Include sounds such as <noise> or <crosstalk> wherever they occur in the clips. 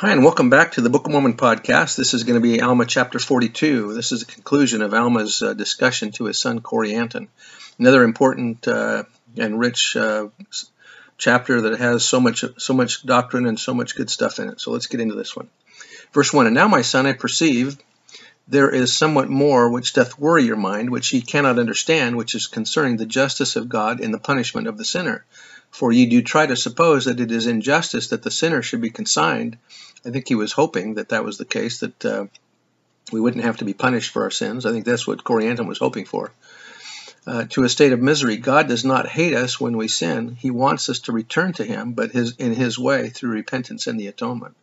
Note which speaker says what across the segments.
Speaker 1: Hi, and welcome back to the Book of Mormon podcast. This is going to be Alma chapter 42. This is the conclusion of Alma's uh, discussion to his son Corianton. Another important uh, and rich uh, chapter that has so much so much doctrine and so much good stuff in it. So let's get into this one. Verse 1 And now, my son, I perceive there is somewhat more which doth worry your mind, which ye cannot understand, which is concerning the justice of God in the punishment of the sinner. For ye do try to suppose that it is injustice that the sinner should be consigned. I think he was hoping that that was the case, that uh, we wouldn't have to be punished for our sins. I think that's what Corianton was hoping for. Uh, to a state of misery. God does not hate us when we sin. He wants us to return to Him, but his, in His way through repentance and the atonement.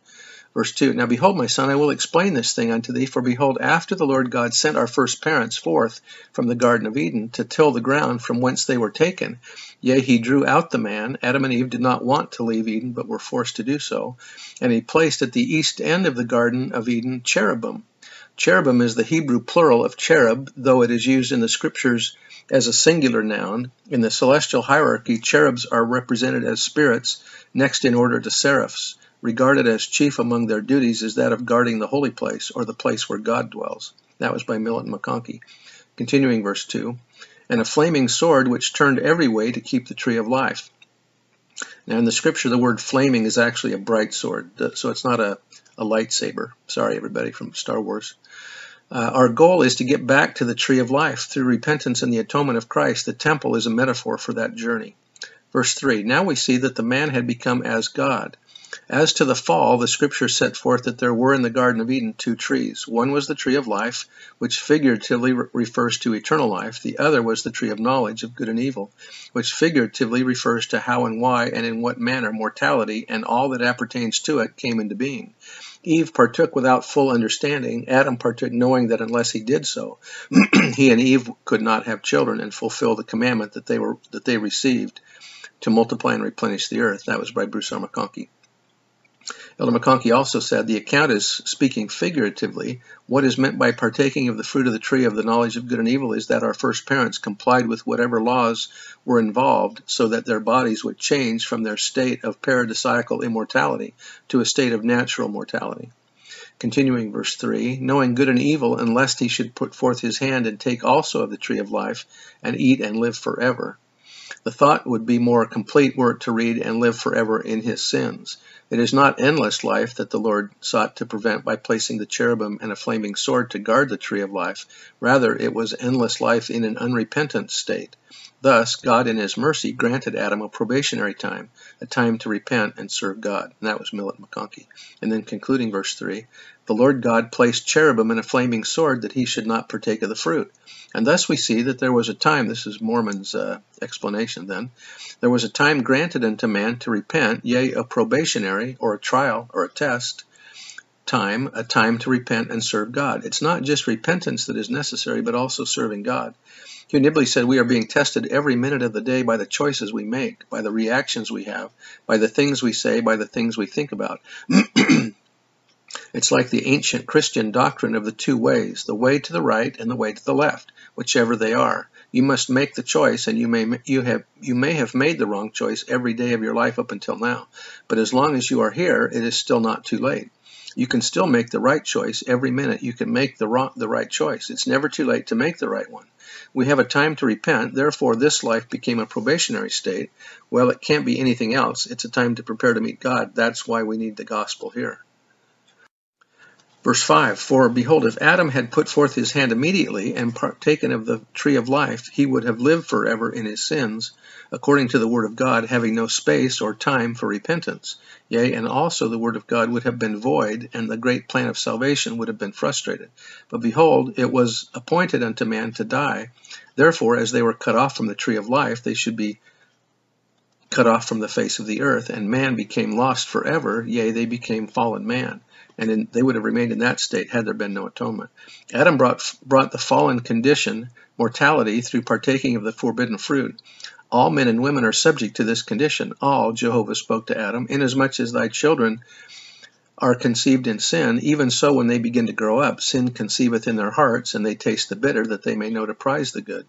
Speaker 1: Verse 2 Now behold, my son, I will explain this thing unto thee. For behold, after the Lord God sent our first parents forth from the Garden of Eden to till the ground from whence they were taken, yea, he drew out the man. Adam and Eve did not want to leave Eden, but were forced to do so. And he placed at the east end of the Garden of Eden cherubim. Cherubim is the Hebrew plural of cherub, though it is used in the scriptures as a singular noun. In the celestial hierarchy, cherubs are represented as spirits, next in order to seraphs regarded as chief among their duties is that of guarding the holy place, or the place where God dwells. That was by Millet and McConkie. Continuing verse 2 And a flaming sword which turned every way to keep the tree of life. Now, in the scripture, the word flaming is actually a bright sword, so it's not a, a lightsaber. Sorry, everybody from Star Wars. Uh, our goal is to get back to the tree of life through repentance and the atonement of Christ. The temple is a metaphor for that journey. Verse 3 Now we see that the man had become as God. As to the fall, the scripture set forth that there were in the Garden of Eden two trees. One was the tree of life, which figuratively refers to eternal life. The other was the tree of knowledge of good and evil, which figuratively refers to how and why and in what manner mortality and all that appertains to it came into being. Eve partook without full understanding. Adam partook knowing that unless he did so, <clears throat> he and Eve could not have children and fulfill the commandment that they were that they received to multiply and replenish the earth. That was by Bruce R. McConkie. Elder McConkie also said the account is speaking figuratively. What is meant by partaking of the fruit of the tree of the knowledge of good and evil is that our first parents complied with whatever laws were involved so that their bodies would change from their state of paradisiacal immortality to a state of natural mortality. Continuing verse 3 Knowing good and evil, and lest he should put forth his hand and take also of the tree of life, and eat and live forever. The thought would be more complete were it to read and live forever in his sins. It is not endless life that the Lord sought to prevent by placing the cherubim and a flaming sword to guard the tree of life. Rather, it was endless life in an unrepentant state. Thus, God in His mercy granted Adam a probationary time, a time to repent and serve God. And that was Millet McConkie. And then concluding verse 3 The Lord God placed cherubim and a flaming sword that he should not partake of the fruit. And thus we see that there was a time, this is Mormon's uh, explanation then, there was a time granted unto man to repent, yea, a probationary, or a trial, or a test, time, a time to repent and serve God. It's not just repentance that is necessary, but also serving God. Hugh Nibley said we are being tested every minute of the day by the choices we make, by the reactions we have, by the things we say, by the things we think about. <clears throat> It's like the ancient Christian doctrine of the two ways, the way to the right and the way to the left, whichever they are. You must make the choice, and you may you have you may have made the wrong choice every day of your life up until now. But as long as you are here, it is still not too late. You can still make the right choice every minute. You can make the wrong, the right choice. It's never too late to make the right one. We have a time to repent. Therefore, this life became a probationary state. Well, it can't be anything else. It's a time to prepare to meet God. That's why we need the gospel here. Verse 5 For behold, if Adam had put forth his hand immediately and partaken of the tree of life, he would have lived forever in his sins, according to the word of God, having no space or time for repentance. Yea, and also the word of God would have been void, and the great plan of salvation would have been frustrated. But behold, it was appointed unto man to die. Therefore, as they were cut off from the tree of life, they should be cut off from the face of the earth, and man became lost forever, yea, they became fallen man. And in, they would have remained in that state had there been no atonement. Adam brought, brought the fallen condition, mortality, through partaking of the forbidden fruit. All men and women are subject to this condition. All, Jehovah spoke to Adam, inasmuch as thy children are conceived in sin, even so when they begin to grow up, sin conceiveth in their hearts, and they taste the bitter, that they may know to prize the good.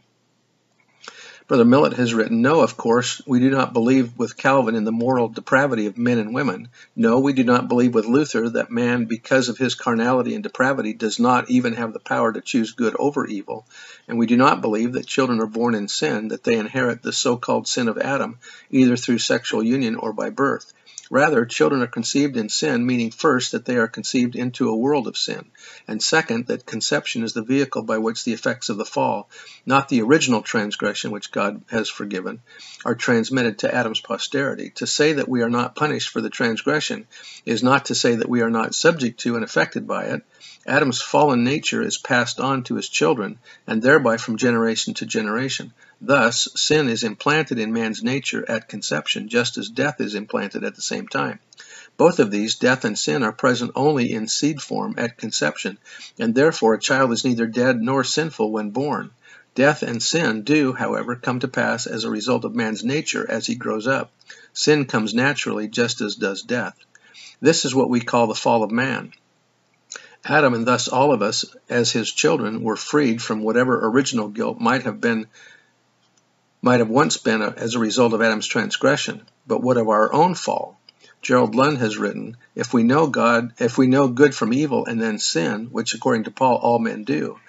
Speaker 1: Brother Millet has written, No, of course, we do not believe with Calvin in the moral depravity of men and women. No, we do not believe with Luther that man, because of his carnality and depravity, does not even have the power to choose good over evil. And we do not believe that children are born in sin, that they inherit the so called sin of Adam, either through sexual union or by birth. Rather, children are conceived in sin, meaning first that they are conceived into a world of sin, and second that conception is the vehicle by which the effects of the fall, not the original transgression which God has forgiven, are transmitted to Adam's posterity. To say that we are not punished for the transgression is not to say that we are not subject to and affected by it. Adam's fallen nature is passed on to his children, and thereby from generation to generation. Thus, sin is implanted in man's nature at conception, just as death is implanted at the same time. Both of these, death and sin, are present only in seed form at conception, and therefore a child is neither dead nor sinful when born. Death and sin do, however, come to pass as a result of man's nature as he grows up. Sin comes naturally, just as does death. This is what we call the fall of man. Adam, and thus all of us, as his children, were freed from whatever original guilt might have been might have once been a, as a result of Adam's transgression, but what of our own fall? Gerald Lund has written, if we know God, if we know good from evil and then sin, which according to Paul all men do,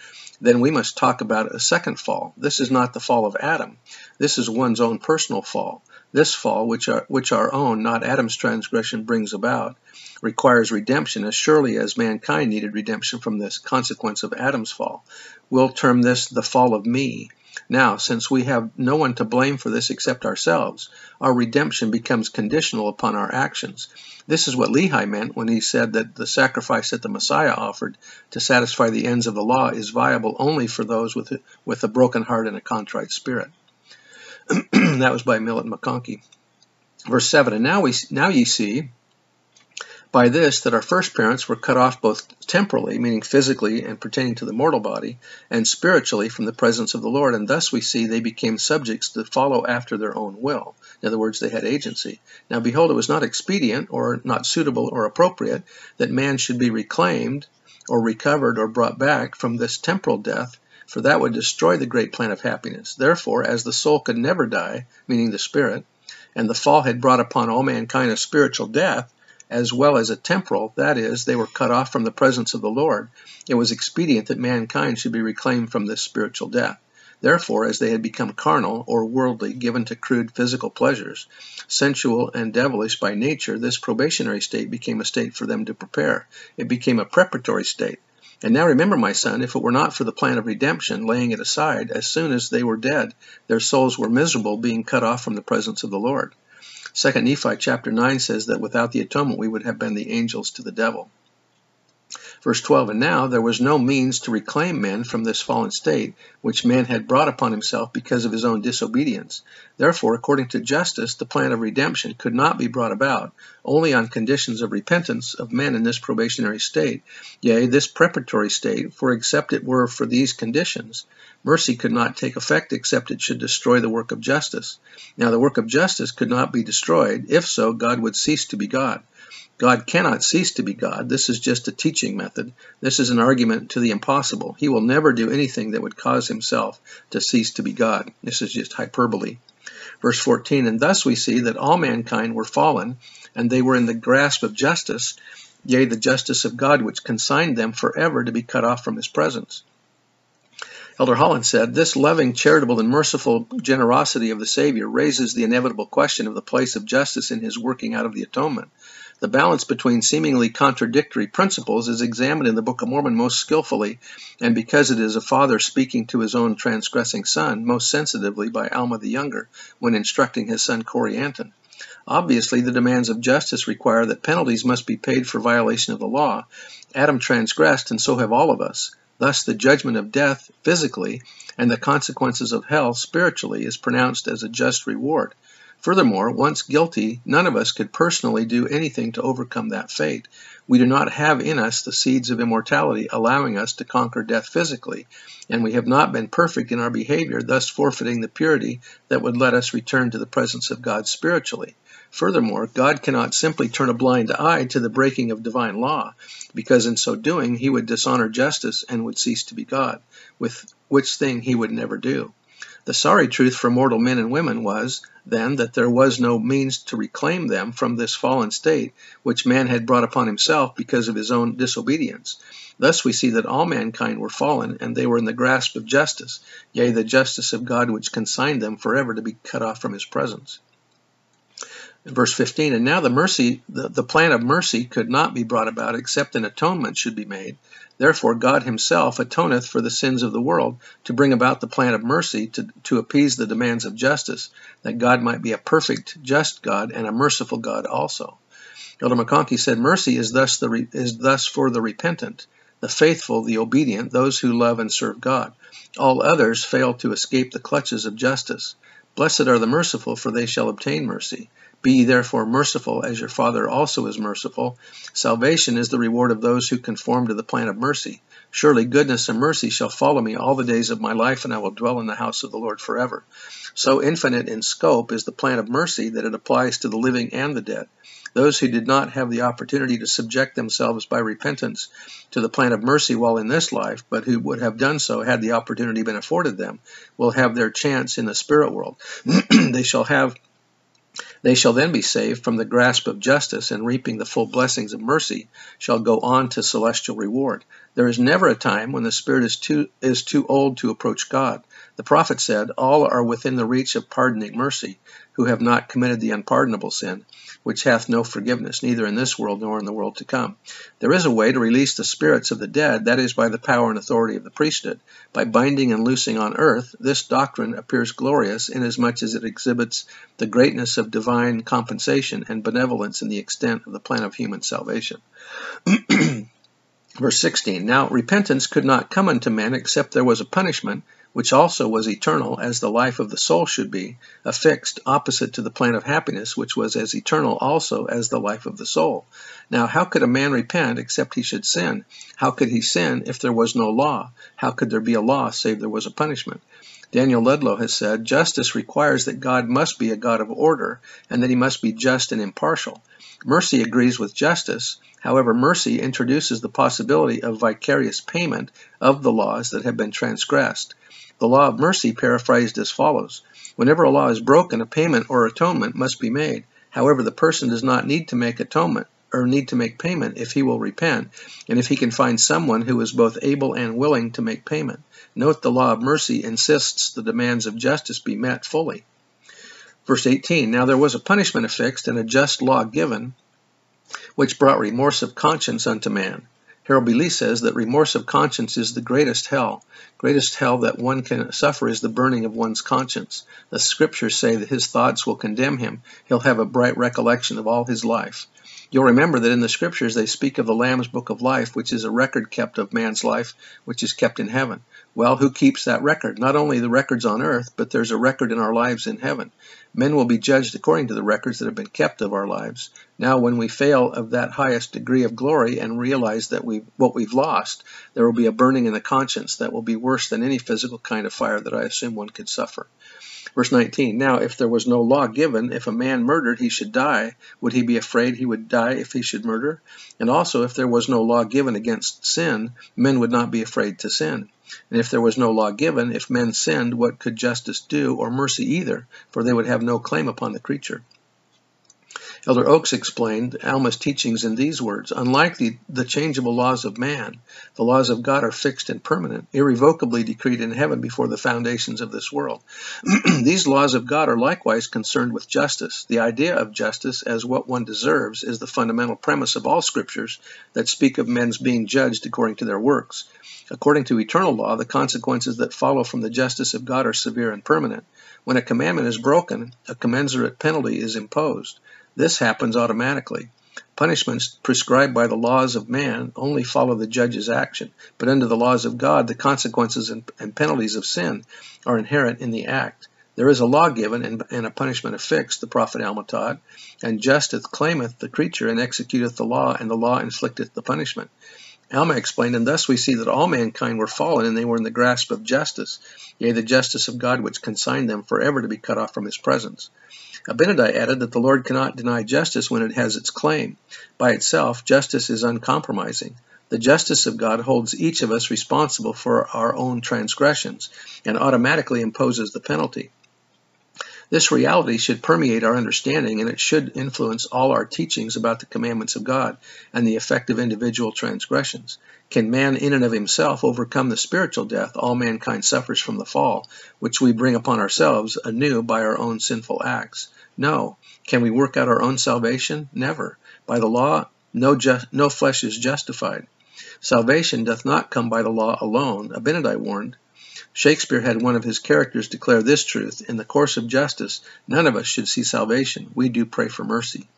Speaker 1: then we must talk about a second fall. This is not the fall of Adam. This is one's own personal fall. This fall, which which our own, not Adam's transgression, brings about, requires redemption as surely as mankind needed redemption from this consequence of Adam's fall. We'll term this the fall of me, now, since we have no one to blame for this except ourselves, our redemption becomes conditional upon our actions. This is what Lehi meant when he said that the sacrifice that the Messiah offered to satisfy the ends of the law is viable only for those with a, with a broken heart and a contrite spirit. <clears throat> that was by Millet McConkie. Verse 7, And now, we, now ye see by this that our first parents were cut off both temporally, meaning physically and pertaining to the mortal body, and spiritually from the presence of the Lord, and thus we see they became subjects to follow after their own will. In other words, they had agency. Now behold, it was not expedient or not suitable or appropriate that man should be reclaimed or recovered or brought back from this temporal death, for that would destroy the great plan of happiness. Therefore, as the soul could never die, meaning the spirit, and the fall had brought upon all mankind a spiritual death, as well as a temporal, that is, they were cut off from the presence of the Lord, it was expedient that mankind should be reclaimed from this spiritual death. Therefore, as they had become carnal or worldly, given to crude physical pleasures, sensual and devilish by nature, this probationary state became a state for them to prepare. It became a preparatory state. And now remember, my son, if it were not for the plan of redemption, laying it aside, as soon as they were dead, their souls were miserable, being cut off from the presence of the Lord. Second Nephi chapter 9 says that without the atonement we would have been the angels to the devil. Verse 12 And now there was no means to reclaim men from this fallen state, which man had brought upon himself because of his own disobedience. Therefore, according to justice, the plan of redemption could not be brought about, only on conditions of repentance of men in this probationary state, yea, this preparatory state, for except it were for these conditions, mercy could not take effect except it should destroy the work of justice. Now, the work of justice could not be destroyed. If so, God would cease to be God. God cannot cease to be God. This is just a teaching method. This is an argument to the impossible. He will never do anything that would cause himself to cease to be God. This is just hyperbole. Verse 14, and thus we see that all mankind were fallen, and they were in the grasp of justice, yea, the justice of God, which consigned them forever to be cut off from his presence. Elder Holland said, This loving, charitable, and merciful generosity of the Savior raises the inevitable question of the place of justice in his working out of the atonement. The balance between seemingly contradictory principles is examined in the Book of Mormon most skillfully, and because it is a father speaking to his own transgressing son, most sensitively by Alma the Younger when instructing his son Corianton. Obviously, the demands of justice require that penalties must be paid for violation of the law. Adam transgressed, and so have all of us. Thus, the judgment of death physically and the consequences of hell spiritually is pronounced as a just reward. Furthermore, once guilty, none of us could personally do anything to overcome that fate. We do not have in us the seeds of immortality allowing us to conquer death physically, and we have not been perfect in our behavior, thus forfeiting the purity that would let us return to the presence of God spiritually. Furthermore, God cannot simply turn a blind eye to the breaking of divine law, because in so doing he would dishonor justice and would cease to be God, with which thing he would never do. The sorry truth for mortal men and women was, then, that there was no means to reclaim them from this fallen state which man had brought upon himself because of his own disobedience. Thus we see that all mankind were fallen, and they were in the grasp of justice, yea, the justice of God which consigned them forever to be cut off from his presence verse 15 and now the mercy the, the plan of mercy could not be brought about except an atonement should be made. Therefore god himself atoneth for the sins of the world to bring about the plan of mercy to, to appease the demands of justice that god might be a perfect just god and a merciful god also. Elder McConkie said mercy is thus the is thus for the repentant the faithful the obedient those who love and serve god. All others fail to escape the clutches of justice. Blessed are the merciful for they shall obtain mercy be therefore merciful, as your Father also is merciful. Salvation is the reward of those who conform to the plan of mercy. Surely goodness and mercy shall follow me all the days of my life, and I will dwell in the house of the Lord forever. So infinite in scope is the plan of mercy that it applies to the living and the dead. Those who did not have the opportunity to subject themselves by repentance to the plan of mercy while in this life, but who would have done so had the opportunity been afforded them, will have their chance in the spirit world. <clears throat> they shall have they shall then be saved from the grasp of justice, and reaping the full blessings of mercy, shall go on to celestial reward. There is never a time when the spirit is too is too old to approach God. The prophet said, All are within the reach of pardoning mercy, who have not committed the unpardonable sin which hath no forgiveness, neither in this world nor in the world to come. There is a way to release the spirits of the dead, that is by the power and authority of the priesthood. By binding and loosing on earth, this doctrine appears glorious inasmuch as it exhibits the greatness of divine compensation and benevolence in the extent of the plan of human salvation. <clears throat> Verse 16 Now repentance could not come unto men except there was a punishment which also was eternal as the life of the soul should be, affixed opposite to the plan of happiness, which was as eternal also as the life of the soul. Now, how could a man repent except he should sin? How could he sin if there was no law? How could there be a law save there was a punishment? Daniel Ludlow has said, Justice requires that God must be a God of order and that he must be just and impartial. Mercy agrees with justice. However, mercy introduces the possibility of vicarious payment of the laws that have been transgressed. The law of mercy paraphrased as follows Whenever a law is broken, a payment or atonement must be made. However, the person does not need to make atonement or need to make payment if he will repent, and if he can find someone who is both able and willing to make payment. Note the law of mercy insists the demands of justice be met fully. Verse 18 Now there was a punishment affixed and a just law given, which brought remorse of conscience unto man. Harold B. Lee says that remorse of conscience is the greatest hell. Greatest hell that one can suffer is the burning of one's conscience. The scriptures say that his thoughts will condemn him. He'll have a bright recollection of all his life. You'll remember that in the scriptures they speak of the Lamb's book of life, which is a record kept of man's life, which is kept in heaven. Well, who keeps that record? Not only the records on earth, but there's a record in our lives in heaven. Men will be judged according to the records that have been kept of our lives. Now, when we fail of that highest degree of glory and realize that we what we've lost, there will be a burning in the conscience that will be worse than any physical kind of fire that I assume one could suffer. Verse 19 Now, if there was no law given, if a man murdered, he should die. Would he be afraid he would die if he should murder? And also, if there was no law given against sin, men would not be afraid to sin. And if there was no law given, if men sinned, what could justice do, or mercy either? For they would have no claim upon the creature. Elder Oaks explained Alma's teachings in these words Unlike the, the changeable laws of man, the laws of God are fixed and permanent, irrevocably decreed in heaven before the foundations of this world. <clears throat> These laws of God are likewise concerned with justice. The idea of justice as what one deserves is the fundamental premise of all scriptures that speak of men's being judged according to their works. According to eternal law, the consequences that follow from the justice of God are severe and permanent. When a commandment is broken, a commensurate penalty is imposed. This happens automatically. Punishments prescribed by the laws of man only follow the judge's action, but under the laws of God, the consequences and, and penalties of sin are inherent in the act. There is a law given and, and a punishment affixed, the prophet Alma taught, and justice claimeth the creature and executeth the law, and the law inflicteth the punishment. Alma explained, and thus we see that all mankind were fallen, and they were in the grasp of justice, yea, the justice of God which consigned them forever to be cut off from his presence. Abinadi added that the Lord cannot deny justice when it has its claim. By itself, justice is uncompromising. The justice of God holds each of us responsible for our own transgressions and automatically imposes the penalty. This reality should permeate our understanding and it should influence all our teachings about the commandments of God and the effect of individual transgressions. Can man in and of himself overcome the spiritual death all mankind suffers from the fall, which we bring upon ourselves anew by our own sinful acts? No. Can we work out our own salvation? Never. By the law, no, no flesh is justified. Salvation doth not come by the law alone, Abinadi warned. Shakespeare had one of his characters declare this truth In the course of justice, none of us should see salvation. We do pray for mercy.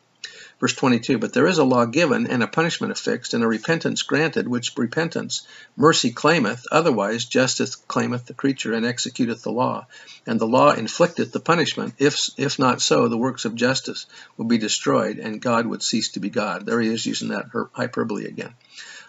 Speaker 1: Verse 22 But there is a law given, and a punishment affixed, and a repentance granted, which repentance mercy claimeth, otherwise justice claimeth the creature, and executeth the law. And the law inflicteth the punishment. If, if not so, the works of justice will be destroyed, and God would cease to be God. There he is using that hyperbole again.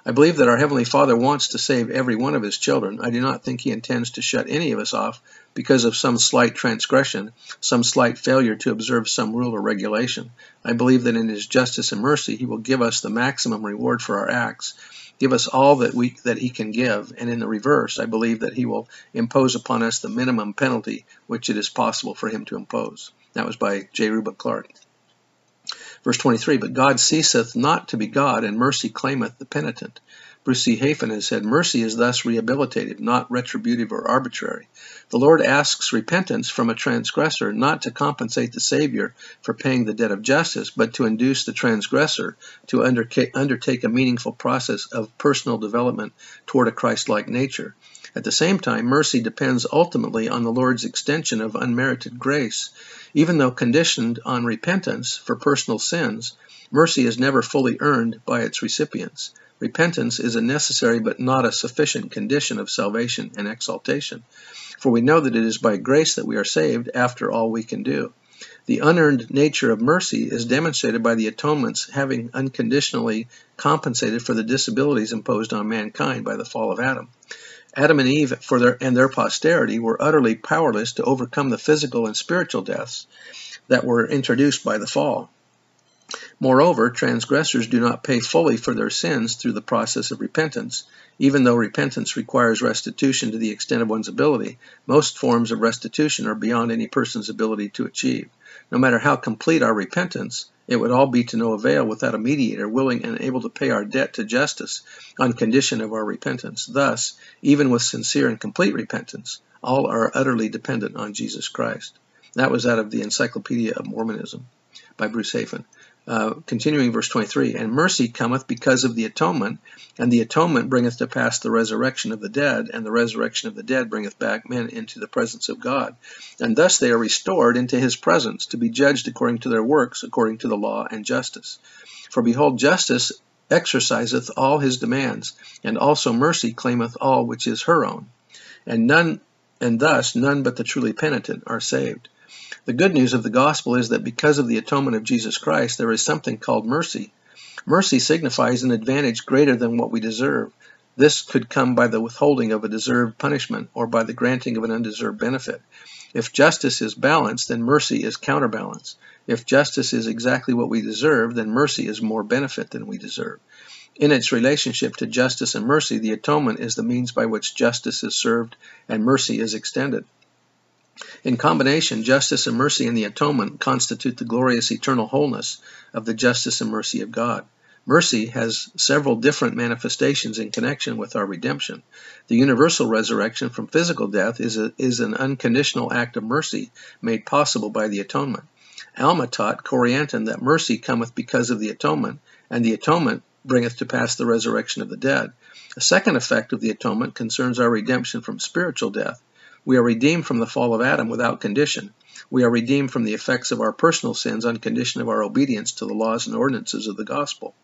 Speaker 1: I believe that our Heavenly Father wants to save every one of His children. I do not think He intends to shut any of us off because of some slight transgression, some slight failure to observe some rule or regulation. I believe that in His justice and mercy He will give us the maximum reward for our acts, give us all that we that He can give, and in the reverse, I believe that He will impose upon us the minimum penalty which it is possible for Him to impose. That was by J. Reuben Clark. Verse 23, But God ceaseth not to be God, and mercy claimeth the penitent. Bruce C. Hafen has said, Mercy is thus rehabilitative, not retributive or arbitrary. The Lord asks repentance from a transgressor not to compensate the Savior for paying the debt of justice, but to induce the transgressor to undertake a meaningful process of personal development toward a Christ like nature. At the same time, mercy depends ultimately on the Lord's extension of unmerited grace. Even though conditioned on repentance for personal sins, mercy is never fully earned by its recipients. Repentance is a necessary but not a sufficient condition of salvation and exaltation. For we know that it is by grace that we are saved after all we can do. The unearned nature of mercy is demonstrated by the atonements having unconditionally compensated for the disabilities imposed on mankind by the fall of Adam. Adam and Eve for their, and their posterity were utterly powerless to overcome the physical and spiritual deaths that were introduced by the fall. Moreover, transgressors do not pay fully for their sins through the process of repentance. Even though repentance requires restitution to the extent of one's ability, most forms of restitution are beyond any person's ability to achieve. No matter how complete our repentance, it would all be to no avail without a mediator willing and able to pay our debt to justice on condition of our repentance. Thus, even with sincere and complete repentance, all are utterly dependent on Jesus Christ. That was out of the Encyclopedia of Mormonism by Bruce Hafen. Uh, continuing verse 23 And mercy cometh because of the atonement, and the atonement bringeth to pass the resurrection of the dead, and the resurrection of the dead bringeth back men into the presence of God. And thus they are restored into his presence, to be judged according to their works, according to the law and justice. For behold, justice exerciseth all his demands, and also mercy claimeth all which is her own. And none and thus none but the truly penitent are saved. The good news of the gospel is that because of the atonement of Jesus Christ, there is something called mercy. Mercy signifies an advantage greater than what we deserve. This could come by the withholding of a deserved punishment or by the granting of an undeserved benefit. If justice is balanced, then mercy is counterbalance. If justice is exactly what we deserve, then mercy is more benefit than we deserve. In its relationship to justice and mercy, the atonement is the means by which justice is served and mercy is extended. In combination, justice and mercy in the atonement constitute the glorious eternal wholeness of the justice and mercy of God. Mercy has several different manifestations in connection with our redemption. The universal resurrection from physical death is, a, is an unconditional act of mercy made possible by the atonement. Alma taught Corianton that mercy cometh because of the atonement, and the atonement bringeth to pass the resurrection of the dead. A second effect of the atonement concerns our redemption from spiritual death. We are redeemed from the fall of Adam without condition. We are redeemed from the effects of our personal sins on condition of our obedience to the laws and ordinances of the gospel.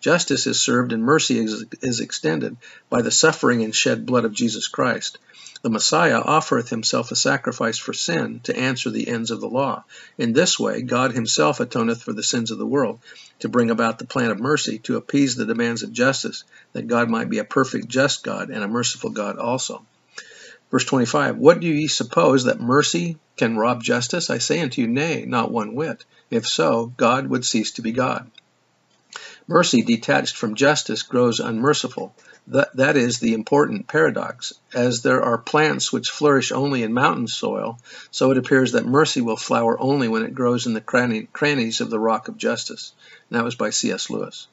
Speaker 1: Justice is served and mercy is, is extended by the suffering and shed blood of Jesus Christ. The Messiah offereth himself a sacrifice for sin to answer the ends of the law. In this way, God himself atoneth for the sins of the world, to bring about the plan of mercy, to appease the demands of justice, that God might be a perfect just God and a merciful God also. Verse 25 What do ye suppose that mercy can rob justice? I say unto you, Nay, not one whit. If so, God would cease to be God. Mercy detached from justice grows unmerciful. That, that is the important paradox. As there are plants which flourish only in mountain soil, so it appears that mercy will flower only when it grows in the crannies of the rock of justice. And that was by C.S. Lewis.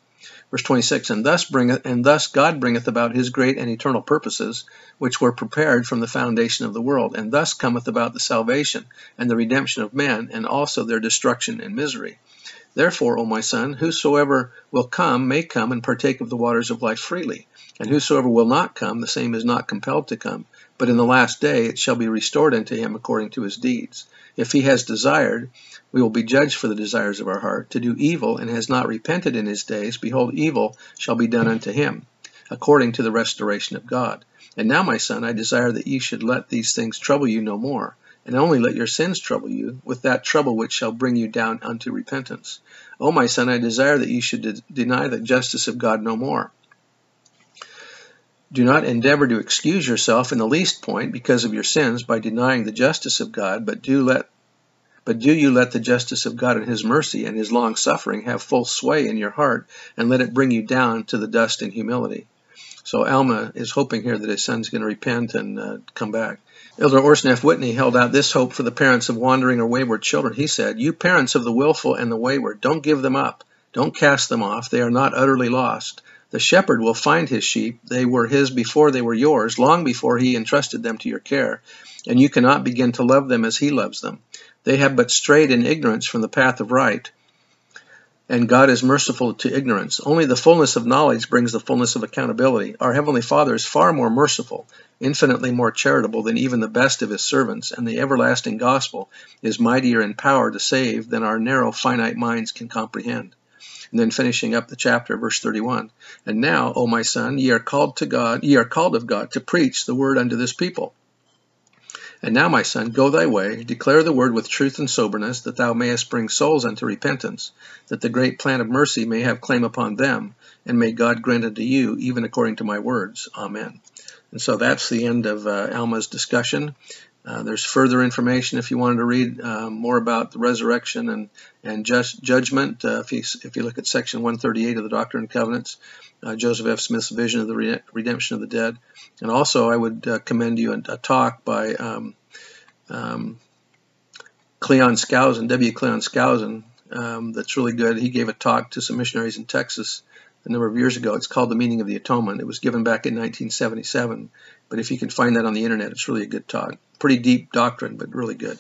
Speaker 1: Verse 26, and thus bringeth, and thus God bringeth about his great and eternal purposes, which were prepared from the foundation of the world, and thus cometh about the salvation and the redemption of men, and also their destruction and misery. Therefore, O my son, whosoever will come may come and partake of the waters of life freely. And whosoever will not come, the same is not compelled to come. But in the last day it shall be restored unto him according to his deeds. If he has desired, we will be judged for the desires of our heart, to do evil, and has not repented in his days, behold, evil shall be done unto him, according to the restoration of God. And now, my son, I desire that ye should let these things trouble you no more and only let your sins trouble you with that trouble which shall bring you down unto repentance. O my son, I desire that you should de- deny the justice of God no more. Do not endeavor to excuse yourself in the least point because of your sins by denying the justice of God, but do let but do you let the justice of God and his mercy and his long suffering have full sway in your heart, and let it bring you down to the dust in humility. So Alma is hoping here that his son's going to repent and uh, come back. Elder Orson F. Whitney held out this hope for the parents of wandering or wayward children. He said, You parents of the willful and the wayward, don't give them up. Don't cast them off. They are not utterly lost. The shepherd will find his sheep. They were his before they were yours, long before he entrusted them to your care. And you cannot begin to love them as he loves them. They have but strayed in ignorance from the path of right and God is merciful to ignorance. Only the fullness of knowledge brings the fullness of accountability. Our Heavenly Father is far more merciful, infinitely more charitable than even the best of His servants, and the everlasting gospel is mightier in power to save than our narrow, finite minds can comprehend. And then finishing up the chapter, verse 31. And now, O my son, ye are called to God, ye are called of God to preach the word unto this people. And now, my son, go thy way, declare the word with truth and soberness, that thou mayest bring souls unto repentance, that the great plan of mercy may have claim upon them, and may God grant unto you, even according to my words. Amen. And so that's the end of uh, Alma's discussion. Uh, there's further information if you wanted to read uh, more about the resurrection and and judgment. Uh, if you if you look at section 138 of the Doctrine and Covenants, uh, Joseph F. Smith's vision of the re- redemption of the dead, and also I would uh, commend you a, a talk by um, um, Cleon Skousen, W. Cleon Skousen, um, that's really good. He gave a talk to some missionaries in Texas a number of years ago. It's called The Meaning of the Atonement. It was given back in 1977, but if you can find that on the internet, it's really a good talk. Pretty deep doctrine, but really good.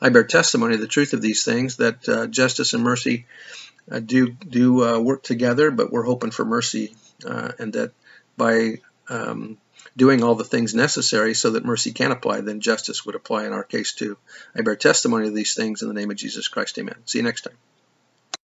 Speaker 1: I bear testimony of the truth of these things that uh, justice and mercy uh, do do uh, work together, but we're hoping for mercy, uh, and that by um, doing all the things necessary so that mercy can apply, then justice would apply in our case too. I bear testimony of these things in the name of Jesus Christ. Amen. See you next time.